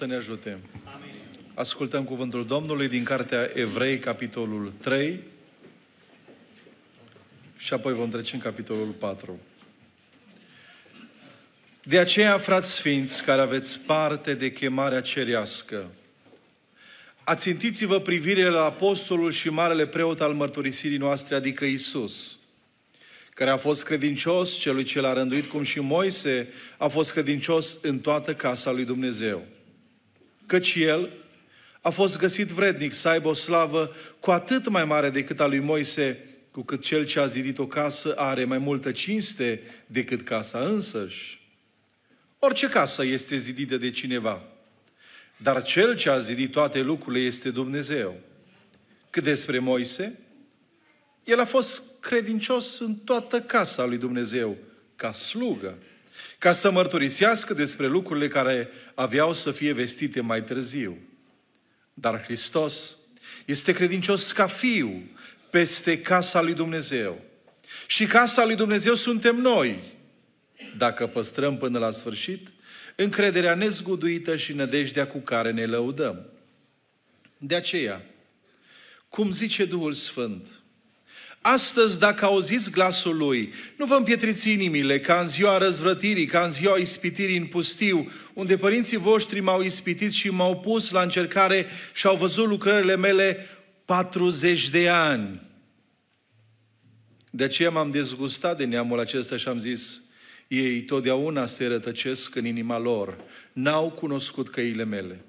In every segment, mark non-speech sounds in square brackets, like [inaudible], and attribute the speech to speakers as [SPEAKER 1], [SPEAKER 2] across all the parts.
[SPEAKER 1] Domnul să ne ajute. Amin. Ascultăm cuvântul Domnului din Cartea Evrei, capitolul 3, și apoi vom trece în capitolul 4. De aceea, frați sfinți, care aveți parte de chemarea cerească, ațintiți-vă privirile la apostolul și marele preot al mărturisirii noastre, adică Isus, care a fost credincios celui ce l-a rânduit, cum și Moise a fost credincios în toată casa lui Dumnezeu. Căci el a fost găsit vrednic să aibă o slavă cu atât mai mare decât a lui Moise, cu cât cel ce a zidit o casă are mai multă cinste decât casa însăși. Orice casă este zidită de cineva, dar cel ce a zidit toate lucrurile este Dumnezeu. Cât despre Moise, el a fost credincios în toată casa lui Dumnezeu, ca slugă, ca să mărturisească despre lucrurile care aveau să fie vestite mai târziu. Dar Hristos este credincios ca fiu peste casa lui Dumnezeu. Și casa lui Dumnezeu suntem noi, dacă păstrăm până la sfârșit încrederea nezguduită și nădejdea cu care ne lăudăm. De aceea, cum zice Duhul Sfânt, Astăzi, dacă auziți glasul Lui, nu vă împietriți inimile ca în ziua răzvrătirii, ca în ziua ispitirii în pustiu, unde părinții voștri m-au ispitit și m-au pus la încercare și au văzut lucrările mele 40 de ani. De aceea m-am dezgustat de neamul acesta și am zis, ei totdeauna se rătăcesc în inima lor, n-au cunoscut căile mele.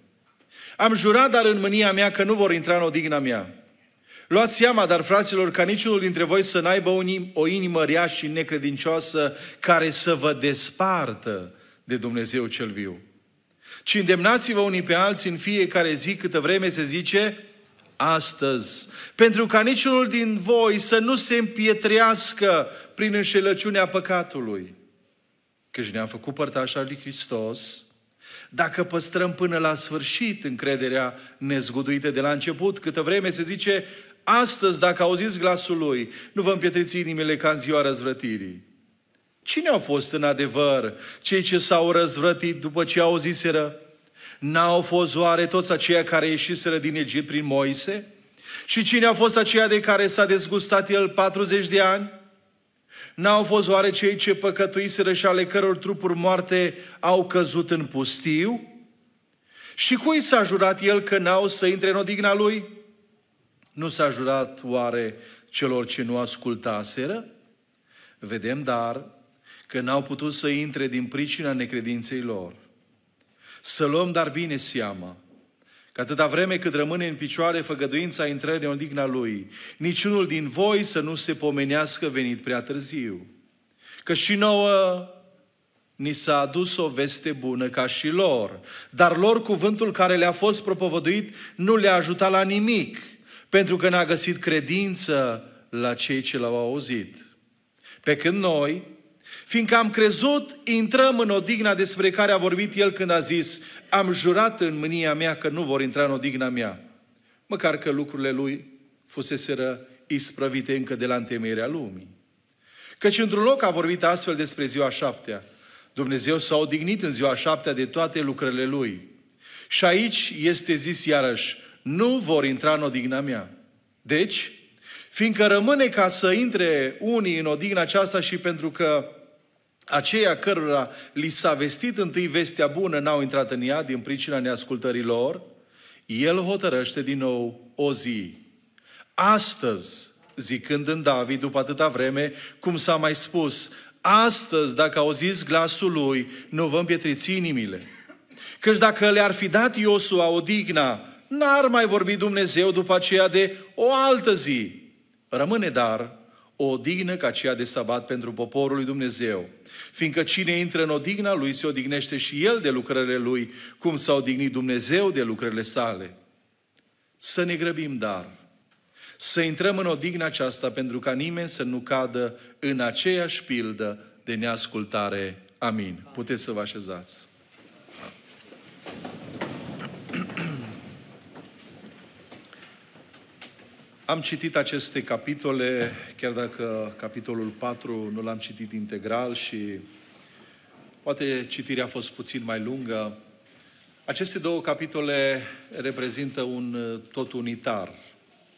[SPEAKER 1] Am jurat, dar în mânia mea, că nu vor intra în odigna mea. Luați seama, dar fraților, ca niciunul dintre voi să n-aibă o inimă rea și necredincioasă care să vă despartă de Dumnezeu cel viu. Ci îndemnați-vă unii pe alții în fiecare zi câtă vreme se zice astăzi, pentru ca niciunul din voi să nu se împietrească prin înșelăciunea păcatului. Căci ne-am făcut părtașa lui Hristos, dacă păstrăm până la sfârșit încrederea nezguduită de la început, câtă vreme se zice Astăzi, dacă auziți glasul lui, nu vă împietriți inimile ca în ziua răzvrătirii. Cine au fost în adevăr cei ce s-au răzvrătit după ce auziseră? N-au fost oare toți aceia care ieșiseră din Egipt prin Moise? Și cine a fost aceia de care s-a dezgustat el 40 de ani? N-au fost oare cei ce păcătuiseră și ale căror trupuri moarte au căzut în pustiu? Și cui s-a jurat el că n-au să intre în odigna lui? Nu s-a jurat oare celor ce nu ascultaseră? Vedem, dar, că n-au putut să intre din pricina necredinței lor. Să luăm dar bine seama că atâta vreme cât rămâne în picioare făgăduința intrării în digna Lui, niciunul din voi să nu se pomenească venit prea târziu. Că și nouă ni s-a adus o veste bună ca și lor, dar lor cuvântul care le-a fost propovăduit nu le-a ajutat la nimic, pentru că n-a găsit credință la cei ce l-au auzit. Pe când noi, fiindcă am crezut, intrăm în odigna despre care a vorbit el când a zis, am jurat în mânia mea că nu vor intra în odigna mea, măcar că lucrurile lui fuseseră isprăvite încă de la întemeierea lumii. Căci într-un loc a vorbit astfel despre ziua șaptea. Dumnezeu s-a odignit în ziua șaptea de toate lucrările lui. Și aici este zis iarăși, nu vor intra în odihna mea. Deci, fiindcă rămâne ca să intre unii în odihna aceasta și pentru că aceia cărora li s-a vestit întâi vestea bună n-au intrat în ea din pricina neascultării lor, el hotărăște din nou o zi. Astăzi, zicând în David după atâta vreme, cum s-a mai spus, astăzi, dacă auziți glasul lui, nu vă împietriți inimile. Căci dacă le-ar fi dat Iosua odigna N-ar mai vorbi Dumnezeu după aceea de o altă zi. Rămâne dar o odihnă ca aceea de sabat pentru poporul lui Dumnezeu. Fiindcă cine intră în odigna lui se odihnește și el de lucrările lui, cum s-a odihnit Dumnezeu de lucrările sale. Să ne grăbim dar, să intrăm în odigna aceasta pentru ca nimeni să nu cadă în aceeași pildă de neascultare. Amin. Puteți să vă așezați. Am citit aceste capitole, chiar dacă capitolul 4 nu l-am citit integral și poate citirea a fost puțin mai lungă. Aceste două capitole reprezintă un uh, tot unitar.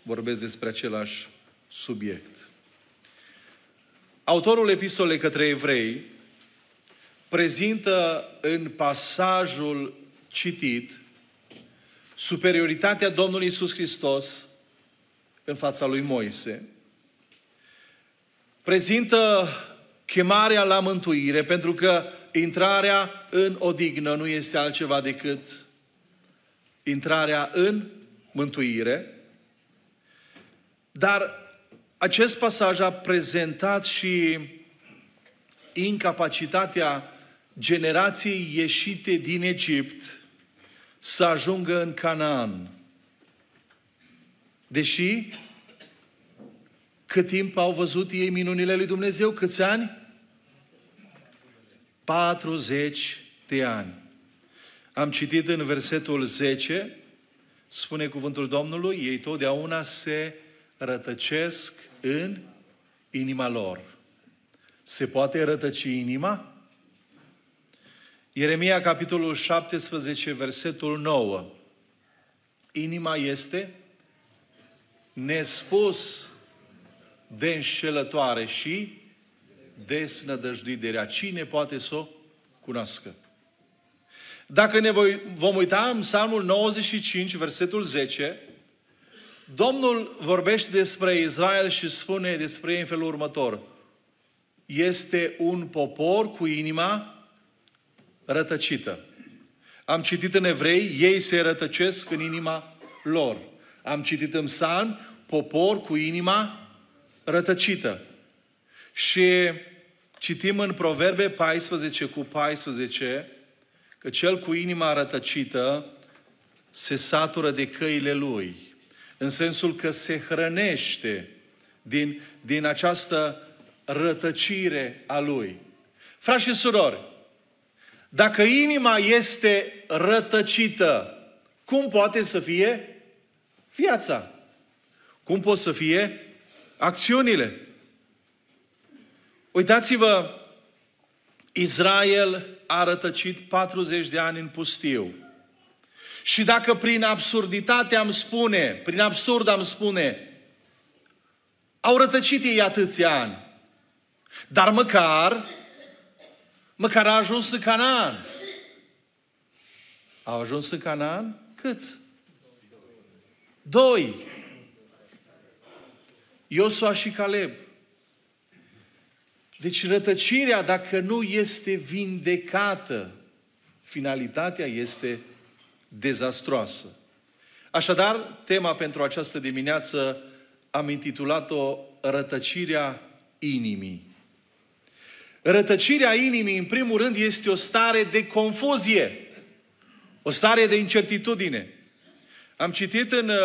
[SPEAKER 1] Vorbesc despre același subiect. Autorul epistolei către evrei prezintă în pasajul citit superioritatea Domnului Isus Hristos în fața lui Moise. Prezintă chemarea la mântuire, pentru că intrarea în odignă nu este altceva decât intrarea în mântuire. Dar acest pasaj a prezentat și incapacitatea generației ieșite din Egipt să ajungă în Canaan. Deși cât timp au văzut ei minunile lui Dumnezeu? Câți ani? 40 de ani. Am citit în versetul 10, spune cuvântul Domnului, ei totdeauna se rătăcesc în inima lor. Se poate rătăci inima? Ieremia, capitolul 17, versetul 9. Inima este nespus de înșelătoare și desnădăjduirea. Cine poate să o cunoască? Dacă ne voi, vom uita în Psalmul 95, versetul 10, Domnul vorbește despre Israel și spune despre ei în felul următor. Este un popor cu inima rătăcită. Am citit în evrei, ei se rătăcesc în inima lor. Am citit în psalm, popor cu inima rătăcită. Și citim în Proverbe 14 cu 14 că cel cu inima rătăcită se satură de căile lui, în sensul că se hrănește din, din această rătăcire a lui. Frați și surori, dacă inima este rătăcită, cum poate să fie viața? Cum pot să fie acțiunile? Uitați-vă, Israel a rătăcit 40 de ani în pustiu. Și dacă prin absurditate am spune, prin absurd am spune, au rătăcit ei atâția ani, dar măcar, măcar a ajuns în Canaan. Au ajuns în Canaan? Câți? Doi. Iosua și Caleb. Deci rătăcirea, dacă nu este vindecată, finalitatea este dezastroasă. Așadar, tema pentru această dimineață am intitulat-o Rătăcirea inimii. Rătăcirea inimii, în primul rând, este o stare de confuzie, o stare de incertitudine. Am citit în uh,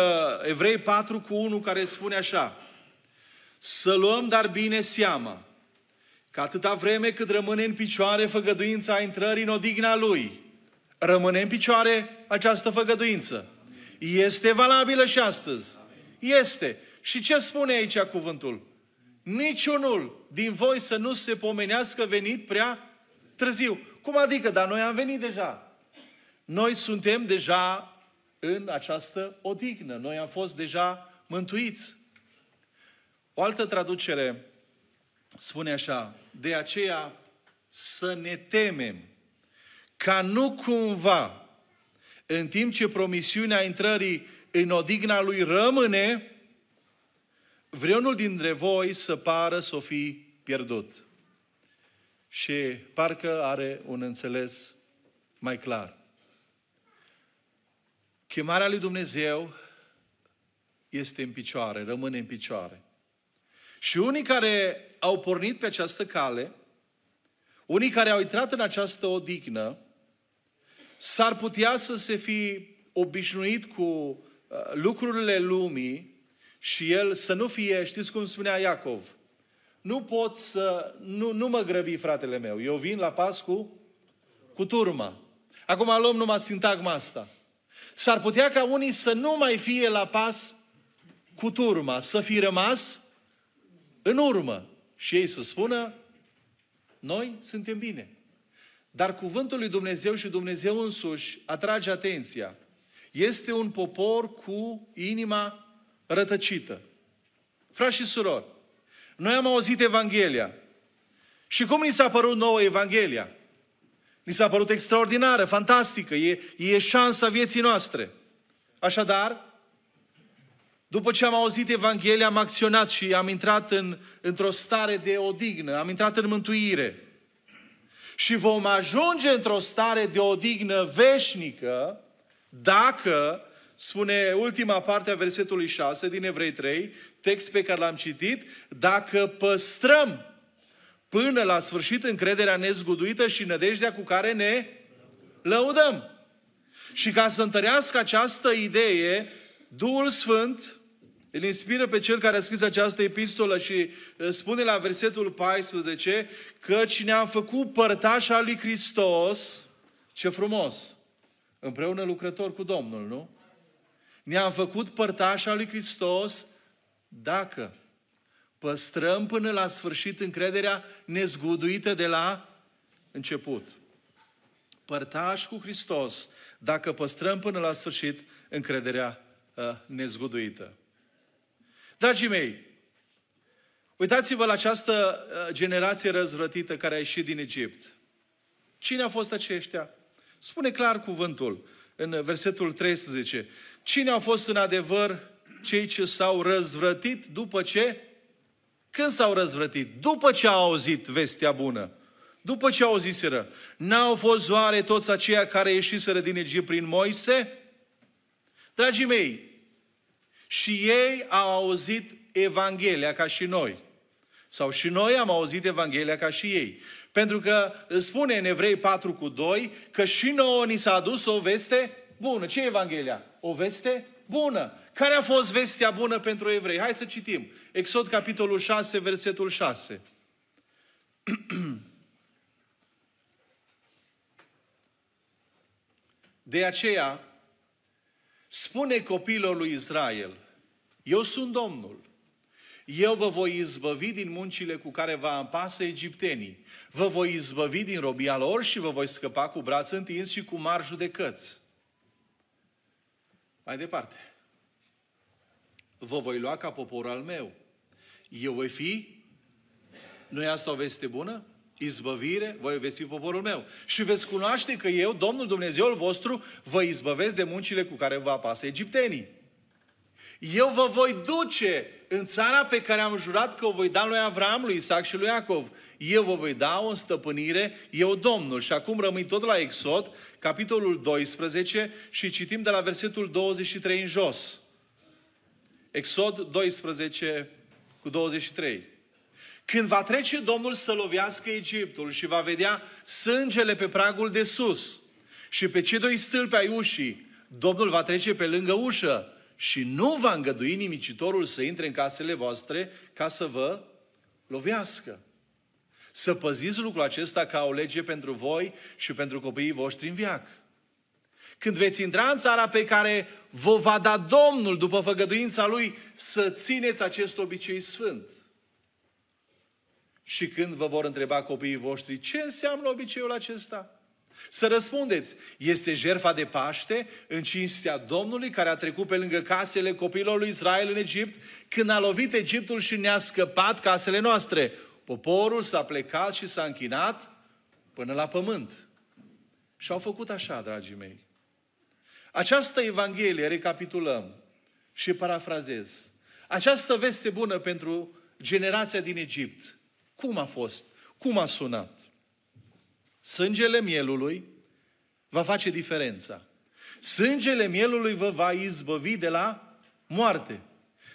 [SPEAKER 1] Evrei 4 cu 1 care spune așa, să luăm dar bine seama că atâta vreme cât rămâne în picioare făgăduința intrării în odigna Lui, rămâne în picioare această făgăduință. Este valabilă și astăzi. Este. Și ce spune aici cuvântul? Niciunul din voi să nu se pomenească venit prea târziu. Cum adică? Dar noi am venit deja. Noi suntem deja în această odihnă. Noi am fost deja mântuiți. O altă traducere spune așa, de aceea să ne temem ca nu cumva, în timp ce promisiunea intrării în odigna lui rămâne, vreunul dintre voi să pară să o fi pierdut. Și parcă are un înțeles mai clar. Chemarea lui Dumnezeu este în picioare, rămâne în picioare. Și unii care au pornit pe această cale, unii care au intrat în această odihnă, s-ar putea să se fi obișnuit cu uh, lucrurile lumii și el să nu fie, știți cum spunea Iacov, nu pot să, nu, nu mă grăbi fratele meu, eu vin la pas cu, cu turma. Acum luăm numai sintagma asta. S-ar putea ca unii să nu mai fie la pas cu turma, să fi rămas în urmă și ei să spună, noi suntem bine. Dar cuvântul lui Dumnezeu și Dumnezeu însuși atrage atenția. Este un popor cu inima rătăcită. Frați și surori, noi am auzit Evanghelia. Și cum ni s-a părut nouă Evanghelia? Ni s-a părut extraordinară, fantastică, e, e șansa vieții noastre. Așadar, după ce am auzit Evanghelia, am acționat și am intrat în, într-o stare de odignă, am intrat în mântuire. Și vom ajunge într-o stare de odignă veșnică dacă, spune ultima parte a versetului 6 din Evrei 3, text pe care l-am citit, dacă păstrăm până la sfârșit încrederea nezguduită și nădejdea cu care ne lăudăm. Și ca să întărească această idee, Duhul Sfânt îl inspiră pe cel care a scris această epistolă și uh, spune la versetul 14 că cine am făcut părtașa al lui Hristos, ce frumos, împreună lucrător cu Domnul, nu? Ne-am făcut părtașa lui Hristos dacă păstrăm până la sfârșit încrederea nezguduită de la început. Părtaș cu Hristos dacă păstrăm până la sfârșit încrederea uh, nezguduită. Dragii mei, uitați-vă la această uh, generație răzvrătită care a ieșit din Egipt. Cine au fost aceștia? Spune clar cuvântul în versetul 13. Cine au fost în adevăr cei ce s-au răzvrătit după ce? Când s-au răzvrătit? După ce au auzit vestea bună. După ce au auziseră. N-au fost oare toți aceia care ieșiseră din Egipt prin Moise? Dragii mei, și ei au auzit Evanghelia ca și noi. Sau și noi am auzit Evanghelia ca și ei. Pentru că spune în Evrei 4 cu 2 că și nouă ni s-a adus o veste bună. Ce e Evanghelia? O veste bună. Care a fost vestea bună pentru evrei? Hai să citim. Exod, capitolul 6, versetul 6. [clears throat] De aceea, spune copiilor lui Israel, eu sunt Domnul, eu vă voi izbăvi din muncile cu care vă ampasă egiptenii, vă voi izbăvi din robia lor și vă voi scăpa cu braț întins și cu mari judecăți. Mai departe. Vă voi lua ca popor al meu. Eu voi fi, nu e asta o veste bună? Izbăvire, voi veți fi poporul meu. Și veți cunoaște că eu, Domnul Dumnezeul vostru, vă izbăvesc de muncile cu care vă apasă egiptenii. Eu vă voi duce în țara pe care am jurat că o voi da lui Avram, lui Isaac și lui Iacov. Eu vă voi da o stăpânire, eu Domnul. Și acum rămâi tot la Exod, capitolul 12 și citim de la versetul 23 în jos. Exod 12 cu 23. Când va trece Domnul să lovească Egiptul și va vedea sângele pe pragul de sus și pe cei doi stâlpi ai ușii, Domnul va trece pe lângă ușă și nu va îngădui nimicitorul să intre în casele voastre ca să vă lovească. Să păziți lucrul acesta ca o lege pentru voi și pentru copiii voștri în viac. Când veți intra în țara pe care vă va da Domnul după făgăduința Lui, să țineți acest obicei sfânt. Și când vă vor întreba copiii voștri ce înseamnă obiceiul acesta, să răspundeți, este jerfa de Paște în cinstea Domnului care a trecut pe lângă casele copiilor lui Israel în Egipt, când a lovit Egiptul și ne-a scăpat casele noastre. Poporul s-a plecat și s-a închinat până la pământ. Și au făcut așa, dragii mei. Această Evanghelie, recapitulăm și parafrazez. Această veste bună pentru generația din Egipt. Cum a fost? Cum a sunat? Sângele mielului va face diferența. Sângele mielului vă va izbăvi de la moarte.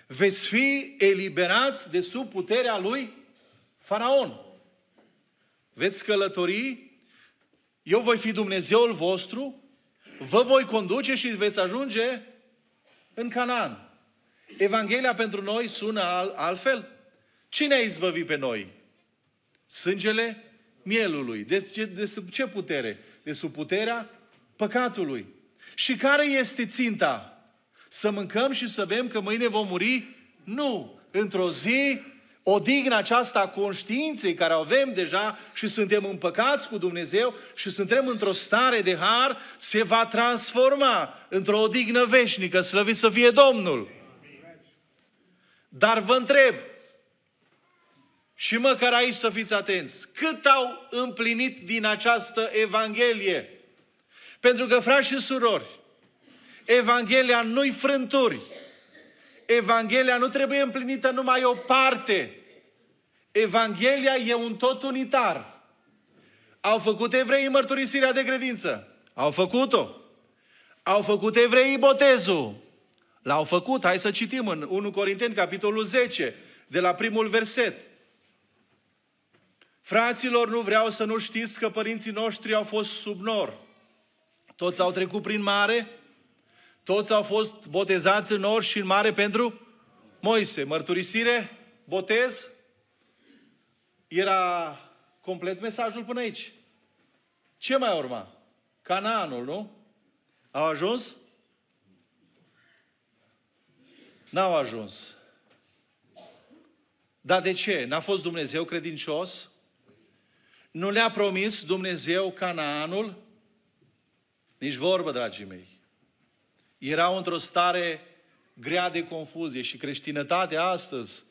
[SPEAKER 1] Veți fi eliberați de sub puterea lui Faraon. Veți călători, eu voi fi Dumnezeul vostru, vă voi conduce și veți ajunge în Canaan. Evanghelia pentru noi sună altfel. Cine a izbăvit pe noi? Sângele mielului. De, de, de sub ce putere? De sub puterea păcatului. Și care este ținta? Să mâncăm și să bem că mâine vom muri? Nu. Într-o zi Odigna aceasta a conștiinței care o avem deja și suntem împăcați cu Dumnezeu și suntem într-o stare de har, se va transforma într-o odignă veșnică, slăvit să fie Domnul. Dar vă întreb, și măcar aici să fiți atenți, cât au împlinit din această Evanghelie? Pentru că, frați și surori, Evanghelia nu-i frânturi. Evanghelia nu trebuie împlinită numai o parte. Evanghelia e un tot unitar. Au făcut evreii mărturisirea de credință. Au făcut-o. Au făcut evreii botezul. L-au făcut. Hai să citim în 1 Corinteni, capitolul 10, de la primul verset. Fraților, nu vreau să nu știți că părinții noștri au fost sub nor. Toți au trecut prin mare, toți au fost botezați în nor și în mare pentru Moise. Mărturisire, botez, era complet mesajul până aici. Ce mai urma? Canaanul, nu? Au ajuns? N-au ajuns. Dar de ce? N-a fost Dumnezeu credincios? Nu le-a promis Dumnezeu Canaanul? Nici vorbă, dragii mei. Erau într-o stare grea de confuzie și creștinătatea astăzi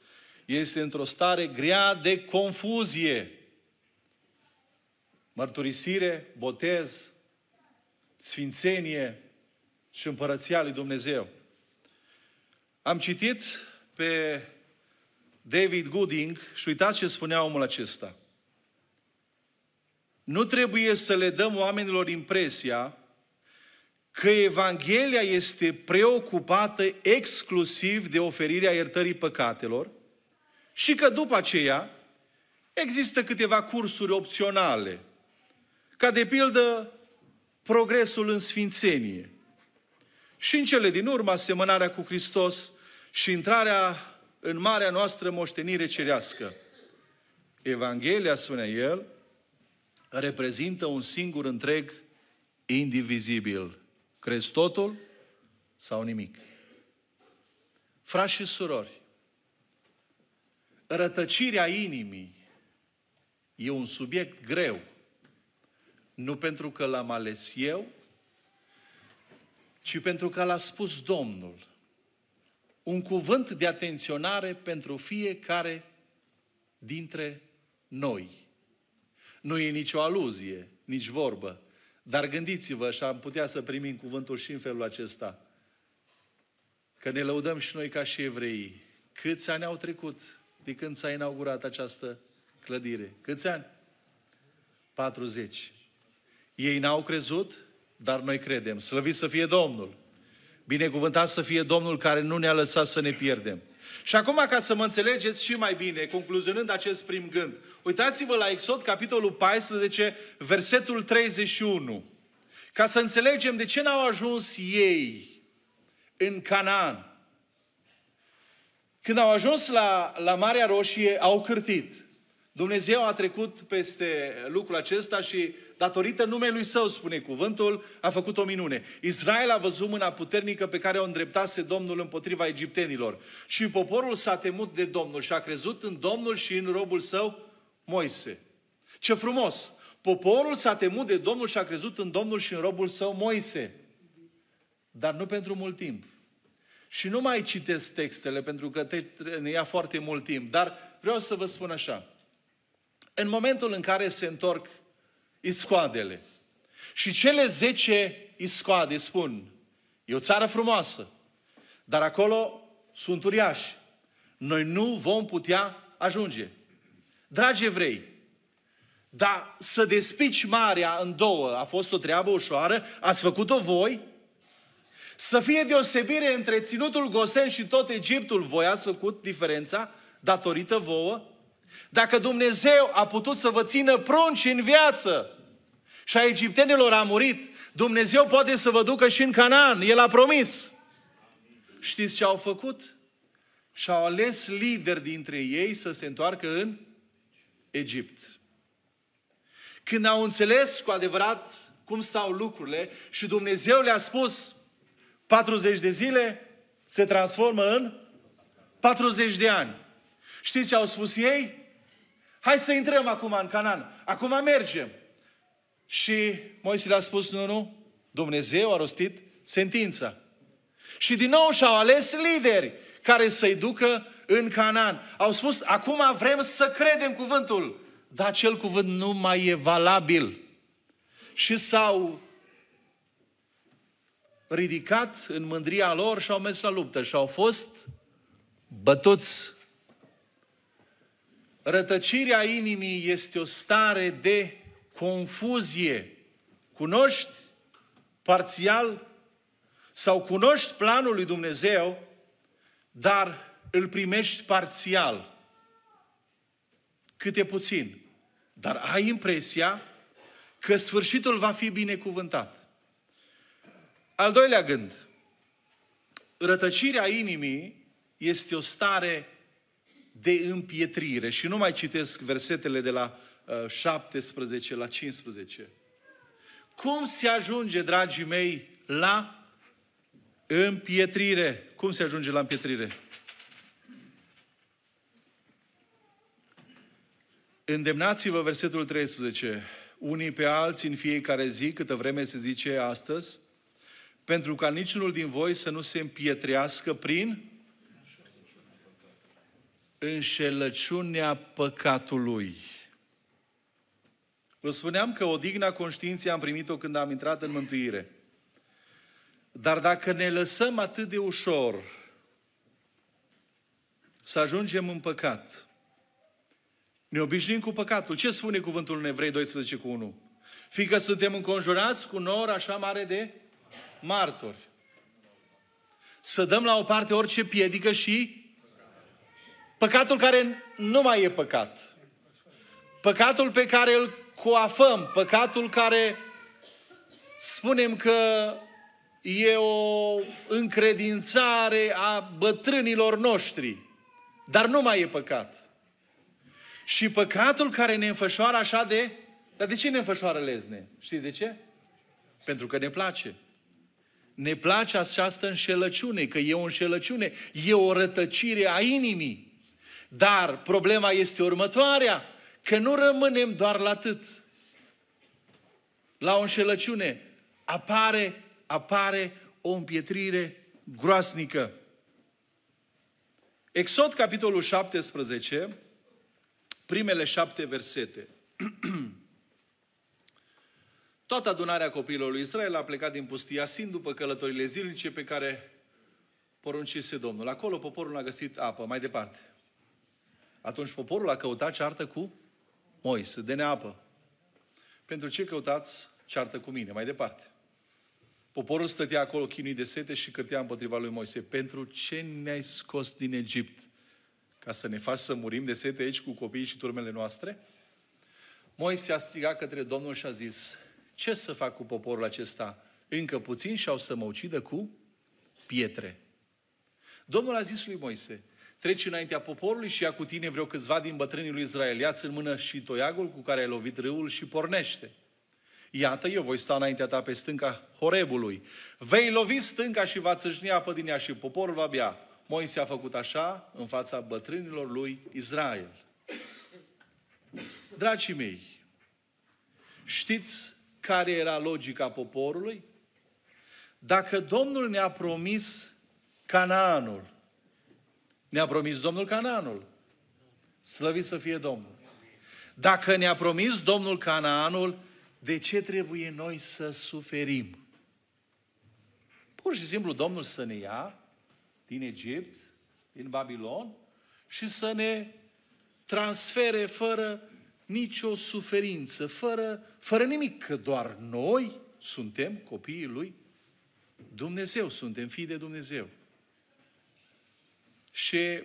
[SPEAKER 1] este într-o stare grea de confuzie. Mărturisire, botez, sfințenie și împărăția lui Dumnezeu. Am citit pe David Gooding și uitați ce spunea omul acesta. Nu trebuie să le dăm oamenilor impresia că Evanghelia este preocupată exclusiv de oferirea iertării păcatelor și că după aceea există câteva cursuri opționale, ca de pildă progresul în sfințenie. Și în cele din urmă, asemănarea cu Hristos și intrarea în marea noastră moștenire cerească. Evanghelia, spune el, reprezintă un singur întreg indivizibil. Crezi totul sau nimic? Frați și surori, rătăcirea inimii e un subiect greu. Nu pentru că l-am ales eu, ci pentru că l-a spus Domnul. Un cuvânt de atenționare pentru fiecare dintre noi. Nu e nicio aluzie, nici vorbă, dar gândiți-vă și am putea să primim cuvântul și în felul acesta. Că ne lăudăm și noi ca și evrei. Câți ani au trecut de când s-a inaugurat această clădire? Câți ani? 40. Ei n-au crezut, dar noi credem. Slăvit să fie Domnul! Binecuvântat să fie Domnul care nu ne-a lăsat să ne pierdem. Și acum, ca să mă înțelegeți și mai bine, concluzionând acest prim gând, uitați-vă la Exod, capitolul 14, versetul 31. Ca să înțelegem de ce n-au ajuns ei în Canaan. Când au ajuns la, la Marea Roșie, au cârtit. Dumnezeu a trecut peste lucrul acesta și datorită numelui său, spune cuvântul, a făcut o minune. Israel a văzut mâna puternică pe care o îndreptase Domnul împotriva egiptenilor. Și poporul s-a temut de Domnul și a crezut în Domnul și în robul său, Moise. Ce frumos! Poporul s-a temut de Domnul și a crezut în Domnul și în robul său, Moise. Dar nu pentru mult timp. Și nu mai citesc textele pentru că te, ne ia foarte mult timp, dar vreau să vă spun așa. În momentul în care se întorc iscoadele și cele zece iscoade spun, e o țară frumoasă, dar acolo sunt uriași. Noi nu vom putea ajunge. Dragi evrei, dar să despici marea în două a fost o treabă ușoară, ați făcut-o voi, să fie deosebire între ținutul Gosen și tot Egiptul, voi ați făcut diferența datorită vouă? Dacă Dumnezeu a putut să vă țină prunci în viață și a egiptenilor a murit, Dumnezeu poate să vă ducă și în Canaan. El a promis. Știți ce au făcut? Și-au ales lideri dintre ei să se întoarcă în Egipt. Când au înțeles cu adevărat cum stau lucrurile și Dumnezeu le-a spus 40 de zile se transformă în 40 de ani. Știți ce au spus ei? Hai să intrăm acum în Canaan. Acum mergem. Și Moise le-a spus, nu, nu, Dumnezeu a rostit sentința. Și din nou și-au ales lideri care să-i ducă în Canaan. Au spus, acum vrem să credem cuvântul, dar acel cuvânt nu mai e valabil. Și s-au ridicat în mândria lor și au mers la luptă și au fost bătuți. Rătăcirea inimii este o stare de confuzie. Cunoști parțial sau cunoști planul lui Dumnezeu, dar îl primești parțial. Câte puțin. Dar ai impresia că sfârșitul va fi binecuvântat. Al doilea gând. Rătăcirea inimii este o stare de împietrire. Și nu mai citesc versetele de la uh, 17 la 15. Cum se ajunge, dragii mei, la împietrire? Cum se ajunge la împietrire? Îndemnați-vă versetul 13. Unii pe alții în fiecare zi, câtă vreme se zice astăzi, pentru ca niciunul din voi să nu se împietrească prin înșelăciunea păcatului. Vă spuneam că odigna conștiinței am primit-o când am intrat în mântuire. Dar dacă ne lăsăm atât de ușor să ajungem în păcat, ne obișnuim cu păcatul. Ce spune cuvântul în Evrei 12 cu 1? Fiindcă suntem înconjurați cu nor așa mare de martori. Să dăm la o parte orice piedică și păcatul care nu mai e păcat. Păcatul pe care îl coafăm, păcatul care spunem că e o încredințare a bătrânilor noștri, dar nu mai e păcat. Și păcatul care ne înfășoară așa de... Dar de ce ne înfășoară lezne? Știți de ce? Pentru că ne place. Ne place această înșelăciune, că e o înșelăciune, e o rătăcire a inimii. Dar problema este următoarea, că nu rămânem doar la atât. La o înșelăciune apare, apare o împietrire groasnică. Exod, capitolul 17, primele șapte versete. [clears throat] Toată adunarea copiilor lui Israel a plecat din pustia Sin după călătorile zilnice pe care poruncise Domnul. Acolo poporul a găsit apă, mai departe. Atunci poporul a căutat ceartă cu Moise, de neapă. Pentru ce căutați ceartă cu mine? Mai departe. Poporul stătea acolo chinui de sete și cârtea împotriva lui Moise. Pentru ce ne-ai scos din Egipt? Ca să ne faci să murim de sete aici cu copiii și turmele noastre? Moise a strigat către Domnul și a zis, ce să fac cu poporul acesta? Încă puțin și au să mă ucidă cu pietre. Domnul a zis lui Moise, treci înaintea poporului și ia cu tine vreo câțiva din bătrânii lui Israel. Ia-ți în mână și toiagul cu care ai lovit râul și pornește. Iată, eu voi sta înaintea ta pe stânca Horebului. Vei lovi stânca și va țâșni apă din ea și poporul va bea. Moise a făcut așa în fața bătrânilor lui Israel. Dragii mei, știți care era logica poporului? Dacă Domnul ne-a promis Canaanul, ne-a promis Domnul Canaanul, slăvit să fie Domnul. Dacă ne-a promis Domnul Canaanul, de ce trebuie noi să suferim? Pur și simplu Domnul să ne ia din Egipt, din Babilon și să ne transfere fără nicio suferință, fără, fără nimic, că doar noi suntem copiii lui Dumnezeu, suntem fii de Dumnezeu. Și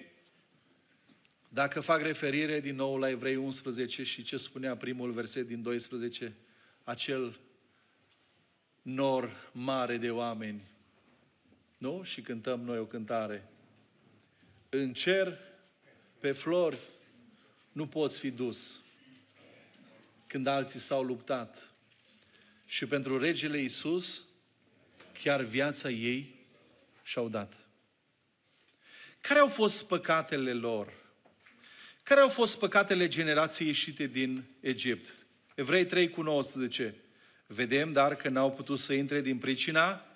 [SPEAKER 1] dacă fac referire din nou la Evrei 11 și ce spunea primul verset din 12, acel nor mare de oameni, nu? Și cântăm noi o cântare. În cer, pe flori, nu poți fi dus când alții s-au luptat. Și pentru regele Isus, chiar viața ei și-au dat. Care au fost păcatele lor? Care au fost păcatele generației ieșite din Egipt? Evrei 3 cu 19. Vedem, dar, că n-au putut să intre din pricina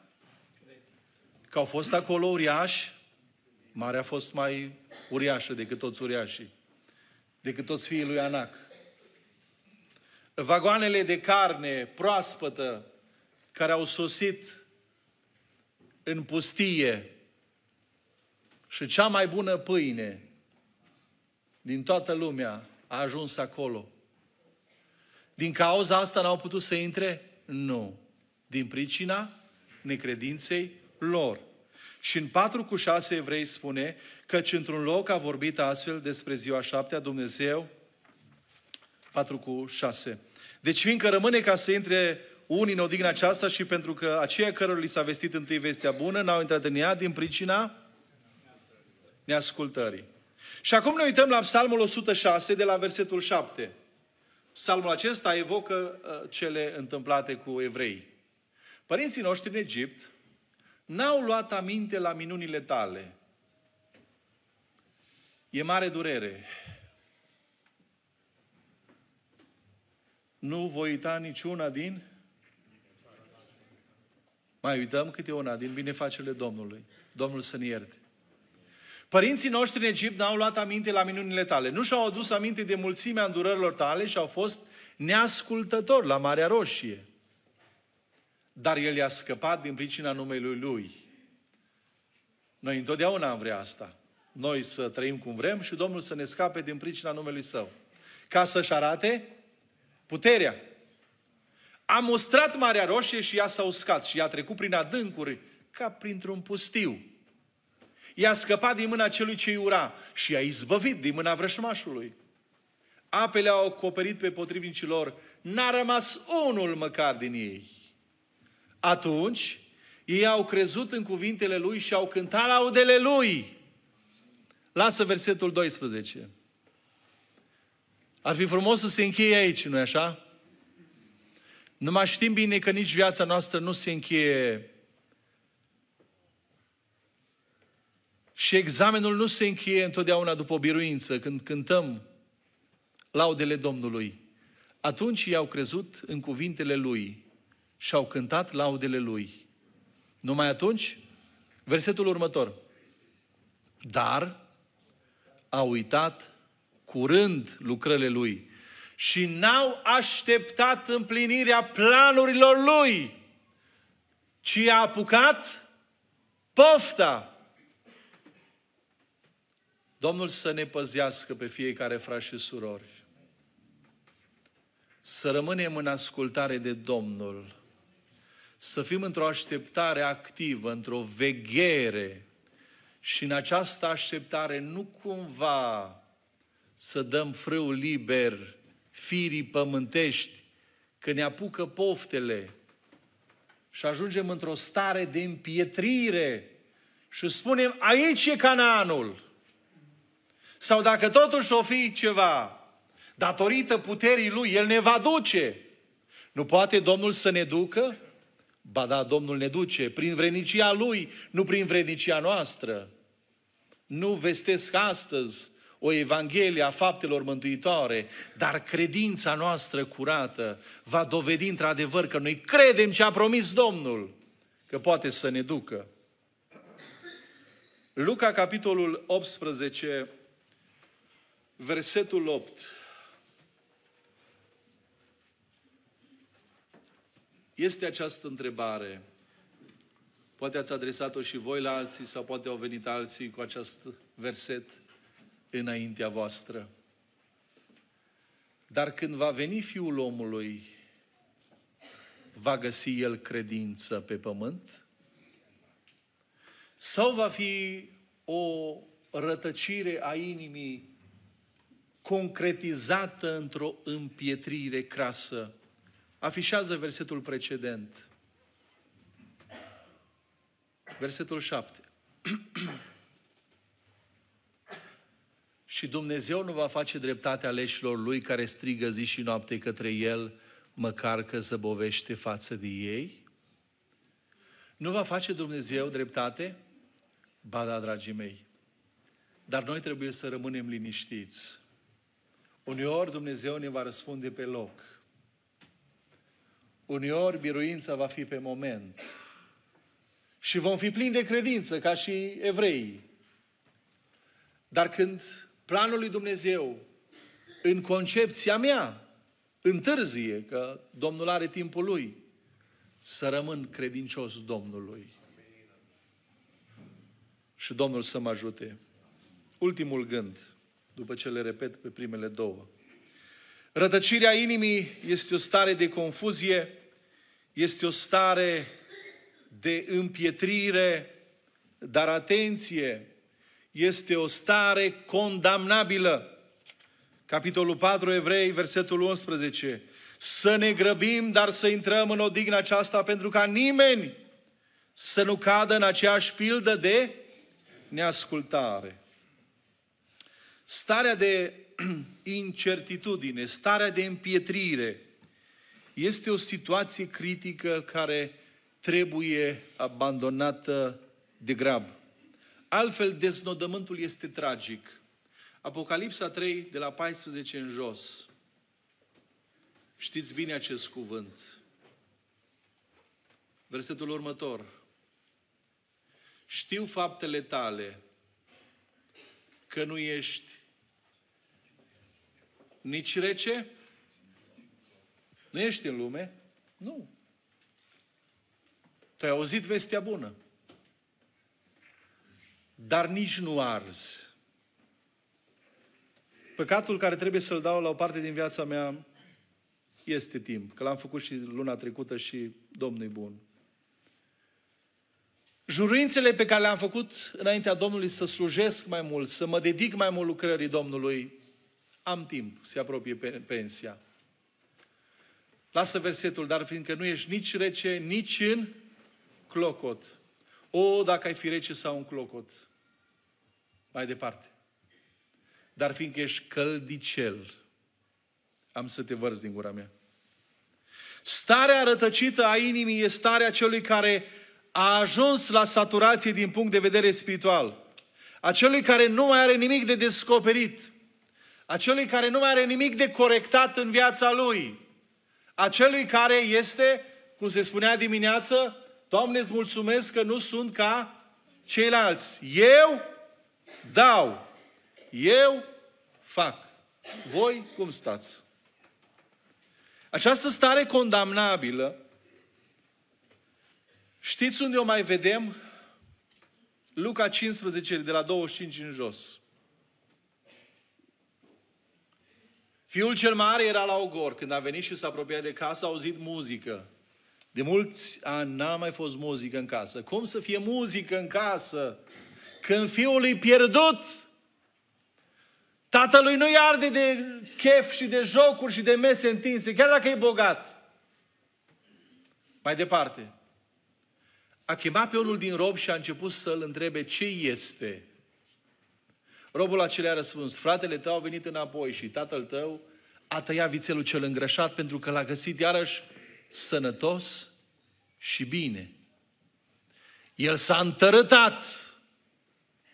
[SPEAKER 1] că au fost acolo uriași, marea a fost mai uriașă decât toți uriașii, decât toți fiii lui Anac. Vagoanele de carne proaspătă care au sosit în pustie și cea mai bună pâine din toată lumea a ajuns acolo. Din cauza asta n-au putut să intre? Nu. Din pricina necredinței lor. Și în 4 cu 6 evrei spune căci într-un loc a vorbit astfel despre ziua șaptea Dumnezeu 4 cu 6. Deci fiindcă rămâne ca să intre unii în odihna aceasta și pentru că aceia cărora li s-a vestit întâi vestea bună n-au intrat în ea din pricina neascultării. Și acum ne uităm la Psalmul 106 de la versetul 7. Psalmul acesta evocă uh, cele întâmplate cu evrei. Părinții noștri în Egipt n-au luat aminte la minunile tale. E mare durere. Nu voi uita niciuna din... Mai uităm câte una din binefacele Domnului. Domnul să ne ierte. Părinții noștri în Egipt n-au luat aminte la minunile tale. Nu și-au adus aminte de mulțimea îndurărilor tale și au fost neascultători la Marea Roșie. Dar el i-a scăpat din pricina numelui lui. Noi întotdeauna am vrea asta. Noi să trăim cum vrem și Domnul să ne scape din pricina numelui Său. Ca să-și arate puterea. A mustrat Marea Roșie și ea s-a uscat și ea a trecut prin adâncuri ca printr-un pustiu. I-a scăpat din mâna celui ce ura și i-a izbăvit din mâna vrășmașului. Apele au acoperit pe potrivnicii lor, n-a rămas unul măcar din ei. Atunci, ei au crezut în cuvintele lui și au cântat laudele lui. Lasă versetul 12. Ar fi frumos să se încheie aici, nu-i așa? Numai știm bine că nici viața noastră nu se încheie Și examenul nu se încheie întotdeauna după o biruință, când cântăm laudele Domnului. Atunci ei au crezut în cuvintele Lui și au cântat laudele Lui. Numai atunci, versetul următor. Dar au uitat curând lucrările Lui și n-au așteptat împlinirea planurilor Lui, ci a apucat pofta Domnul să ne păzească pe fiecare frați și surori. Să rămânem în ascultare de Domnul. Să fim într-o așteptare activă, într-o veghere. Și în această așteptare nu cumva să dăm frâu liber firii pământești, că ne apucă poftele și ajungem într-o stare de împietrire și spunem, aici e Canaanul. Sau dacă totuși o fi ceva, datorită puterii Lui, El ne va duce. Nu poate Domnul să ne ducă? Ba da, Domnul ne duce prin vrednicia Lui, nu prin vrednicia noastră. Nu vestesc astăzi o Evanghelie a faptelor mântuitoare, dar credința noastră curată va dovedi într-adevăr că noi credem ce a promis Domnul, că poate să ne ducă. Luca, capitolul 18, Versetul 8. Este această întrebare. Poate ați adresat-o și voi la alții sau poate au venit alții cu acest verset înaintea voastră. Dar când va veni Fiul omului, va găsi El credință pe pământ? Sau va fi o rătăcire a inimii concretizată într-o împietrire crasă. Afișează versetul precedent. Versetul 7. [clears throat] și Dumnezeu nu va face dreptate aleșilor lui care strigă zi și noapte către el, măcar că zăbovește față de ei? Nu va face Dumnezeu dreptate? Ba da, dragii mei. Dar noi trebuie să rămânem liniștiți Uneori Dumnezeu ne va răspunde pe loc. Uneori biruința va fi pe moment. Și vom fi plini de credință, ca și evrei. Dar când planul lui Dumnezeu, în concepția mea, întârzie, că Domnul are timpul lui, să rămân credincios Domnului. Și Domnul să mă ajute. Ultimul gând, după ce le repet pe primele două. Rătăcirea inimii este o stare de confuzie, este o stare de împietrire, dar atenție, este o stare condamnabilă. Capitolul 4, Evrei, versetul 11. Să ne grăbim, dar să intrăm în odihna aceasta pentru ca nimeni să nu cadă în aceeași pildă de neascultare. Starea de [clears throat] incertitudine, starea de împietrire, este o situație critică care trebuie abandonată de grab. Altfel, deznodământul este tragic. Apocalipsa 3, de la 14 în jos. Știți bine acest cuvânt. Versetul următor. Știu faptele tale, că nu ești nici rece, nu ești în lume, nu. Tu ai auzit vestea bună, dar nici nu arzi. Păcatul care trebuie să-l dau la o parte din viața mea este timp, că l-am făcut și luna trecută și Domnul bun. Juruințele pe care le-am făcut înaintea Domnului să slujesc mai mult, să mă dedic mai mult lucrării Domnului, am timp, se apropie pensia. Lasă versetul, dar fiindcă nu ești nici rece, nici în clocot. O, dacă ai fi rece sau un clocot. Mai departe. Dar fiindcă ești căldicel, am să te vărți din gura mea. Starea rătăcită a inimii este starea celui care a ajuns la saturație din punct de vedere spiritual. A celui care nu mai are nimic de descoperit. A celui care nu mai are nimic de corectat în viața lui. A celui care este, cum se spunea dimineață, Doamne, îți mulțumesc că nu sunt ca ceilalți. Eu dau. Eu fac. Voi cum stați? Această stare condamnabilă, știți unde o mai vedem? Luca 15, de la 25 în jos. Fiul cel mare era la ogor. Când a venit și s-a apropiat de casă, a auzit muzică. De mulți ani n-a mai fost muzică în casă. Cum să fie muzică în casă? Când fiul e pierdut, tatălui nu-i arde de chef și de jocuri și de mese întinse, chiar dacă e bogat. Mai departe. A chemat pe unul din rob și a început să-l întrebe ce este. Robul acela a răspuns, fratele tău a venit înapoi și tatăl tău a tăiat vițelul cel îngrășat pentru că l-a găsit iarăși sănătos și bine. El s-a întărătat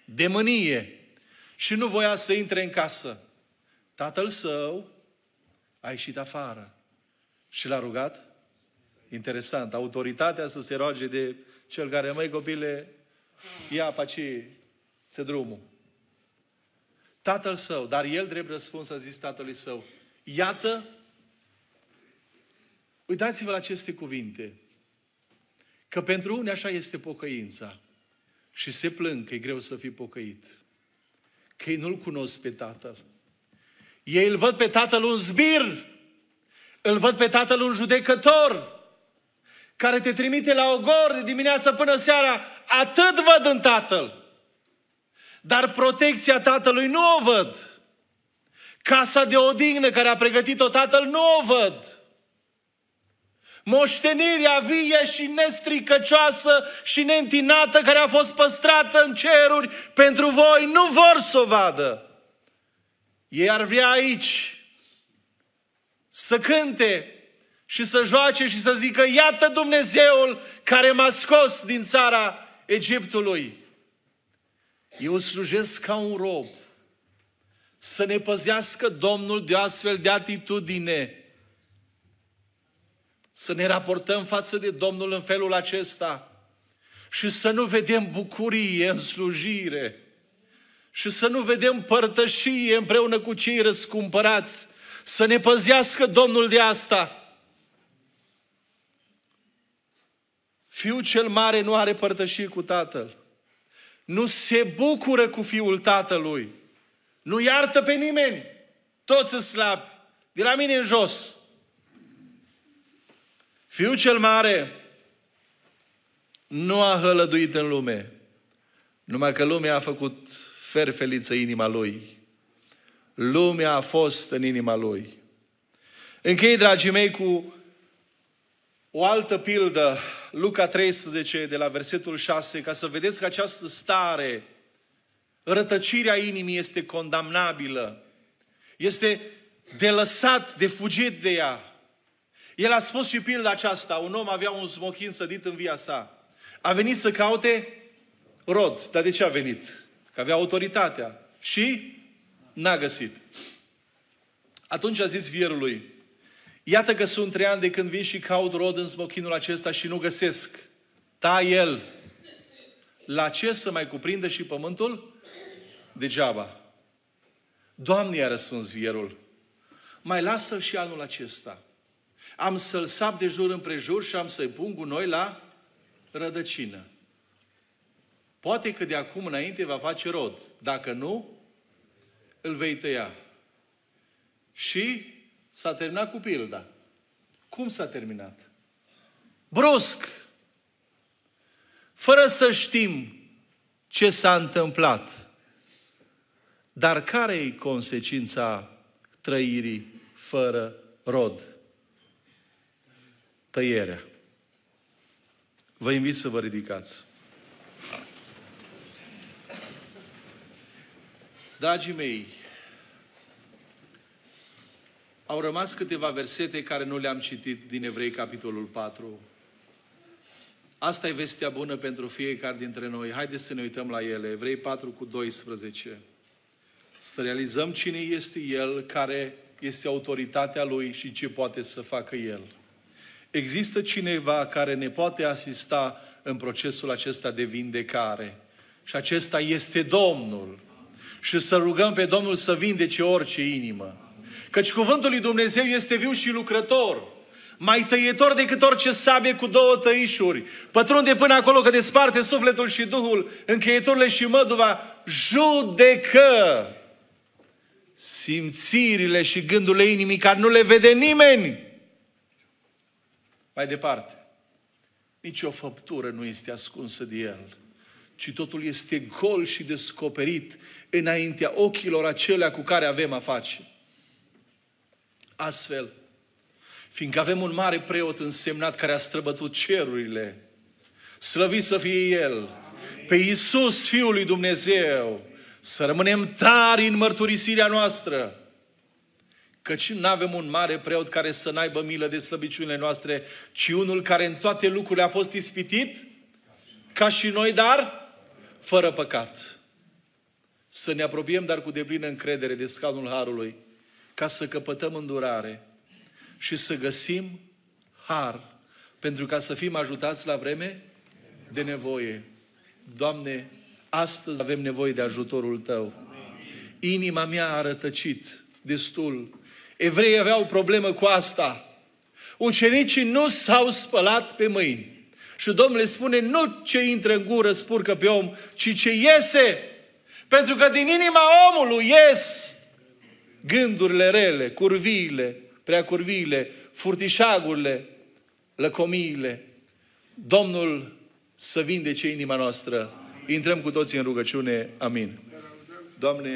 [SPEAKER 1] de mânie și nu voia să intre în casă. Tatăl său a ieșit afară și l-a rugat. Interesant, autoritatea să se roage de cel care, măi copile, ia paci, se drumul. Tatăl său, dar el drept răspuns a zis tatălui său, iată, uitați-vă la aceste cuvinte, că pentru unii așa este pocăința și se plâng că e greu să fii pocăit, că ei nu-L cunosc pe Tatăl. Ei îl văd pe Tatăl un zbir, îl văd pe Tatăl un judecător, care te trimite la ogor de dimineața până seara, atât văd în Tatăl. Dar protecția Tatălui nu o văd. Casa de odihnă care a pregătit-o Tatăl nu o văd. Moștenirea vie și nestricăcioasă și neîntinată care a fost păstrată în ceruri pentru voi, nu vor să o vadă. Ei ar vrea aici să cânte și să joace și să zică, iată Dumnezeul care m-a scos din țara Egiptului. Eu slujesc ca un rob. Să ne păzească Domnul de astfel de atitudine. Să ne raportăm față de Domnul în felul acesta și să nu vedem bucurie în slujire și să nu vedem părtășie împreună cu cei răscumpărați, să ne păzească Domnul de asta. Fiul cel mare nu are părtășie cu tatăl. Nu se bucură cu fiul tatălui. Nu iartă pe nimeni. Toți sunt slabi. De la mine în jos. Fiul cel mare nu a hălăduit în lume. Numai că lumea a făcut ferfeliță inima lui. Lumea a fost în inima lui. Închei, dragii mei, cu o altă pildă, Luca 13, de la versetul 6, ca să vedeți că această stare, rătăcirea inimii este condamnabilă. Este de lăsat, de fugit de ea. El a spus și pilda aceasta, un om avea un smochin sădit în via sa. A venit să caute rod. Dar de ce a venit? Că avea autoritatea. Și n-a găsit. Atunci a zis vierului, iată că sunt trei ani de când vin și caut rod în smochinul acesta și nu găsesc. Ta el. La ce să mai cuprindă și pământul? Degeaba. Doamne, i-a răspuns vierul, mai lasă-l și anul acesta. Am să-l sap de jur împrejur și am să-i pun noi la rădăcină. Poate că de acum înainte va face rod. Dacă nu, îl vei tăia. Și s-a terminat cu pilda. Cum s-a terminat? Brusc. Fără să știm ce s-a întâmplat. Dar care e consecința trăirii fără rod? Tăierea. Vă invit să vă ridicați. Dragii mei, au rămas câteva versete care nu le-am citit din Evrei, capitolul 4. Asta e vestea bună pentru fiecare dintre noi. Haideți să ne uităm la ele. Evrei 4 cu 12. Să realizăm cine este El, care este autoritatea Lui și ce poate să facă El. Există cineva care ne poate asista în procesul acesta de vindecare. Și acesta este Domnul și să rugăm pe Domnul să vindece orice inimă. Căci cuvântul lui Dumnezeu este viu și lucrător, mai tăietor decât orice sabie cu două tăișuri, pătrunde până acolo că desparte sufletul și Duhul, încheieturile și măduva, judecă simțirile și gândurile inimii care nu le vede nimeni. Mai departe, nici o făptură nu este ascunsă de El ci totul este gol și descoperit înaintea ochilor acelea cu care avem a face. Astfel, fiindcă avem un mare preot însemnat care a străbătut cerurile, slăvit să fie El, pe Iisus, Fiul lui Dumnezeu, să rămânem tari în mărturisirea noastră, căci nu avem un mare preot care să n-aibă milă de slăbiciunile noastre, ci unul care în toate lucrurile a fost ispitit, ca și noi, dar fără păcat. Să ne apropiem, dar cu deplină încredere de scaunul Harului, ca să căpătăm îndurare și să găsim har, pentru ca să fim ajutați la vreme de nevoie. Doamne, astăzi avem nevoie de ajutorul Tău. Inima mea a rătăcit destul. Evreii aveau o problemă cu asta. Ucenicii nu s-au spălat pe mâini. Și Domnul le spune, nu ce intră în gură spurcă pe om, ci ce iese. Pentru că din inima omului ies gândurile rele, curviile, prea curviile, furtișagurile, lăcomiile. Domnul să vindece inima noastră. Intrăm cu toții în rugăciune. Amin. Doamne,